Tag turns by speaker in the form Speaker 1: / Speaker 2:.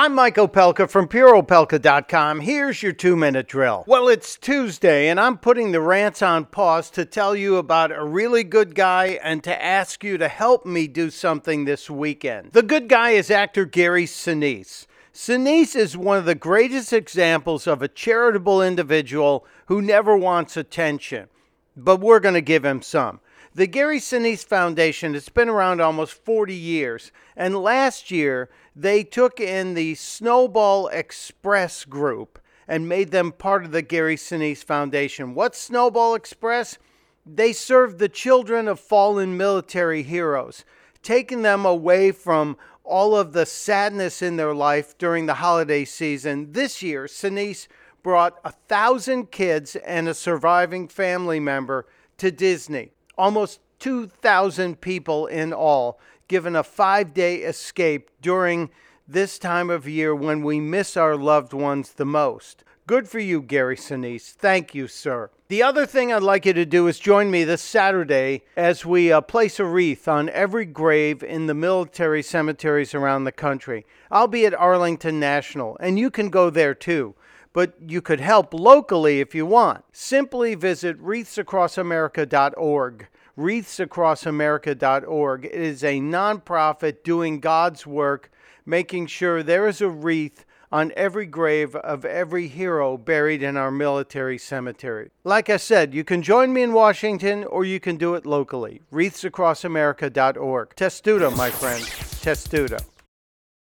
Speaker 1: I'm Mike Opelka from PureOpelka.com. Here's your two minute drill. Well, it's Tuesday, and I'm putting the rants on pause to tell you about a really good guy and to ask you to help me do something this weekend. The good guy is actor Gary Sinise. Sinise is one of the greatest examples of a charitable individual who never wants attention, but we're going to give him some. The Gary Sinise Foundation has been around almost 40 years, and last year they took in the Snowball Express group and made them part of the Gary Sinise Foundation. What's Snowball Express? They serve the children of fallen military heroes, taking them away from all of the sadness in their life during the holiday season. This year, Sinise brought a thousand kids and a surviving family member to Disney almost 2,000 people in all given a five day escape during this time of year when we miss our loved ones the most. Good for you, Gary Sinise. Thank you, sir. The other thing I'd like you to do is join me this Saturday as we uh, place a wreath on every grave in the military cemeteries around the country. I'll be at Arlington National, and you can go there too but you could help locally if you want. Simply visit wreathsacrossamerica.org. Wreathsacrossamerica.org. It is a nonprofit doing God's work, making sure there is a wreath on every grave of every hero buried in our military cemetery. Like I said, you can join me in Washington or you can do it locally. Wreathsacrossamerica.org. Testudo, my friends. Testudo.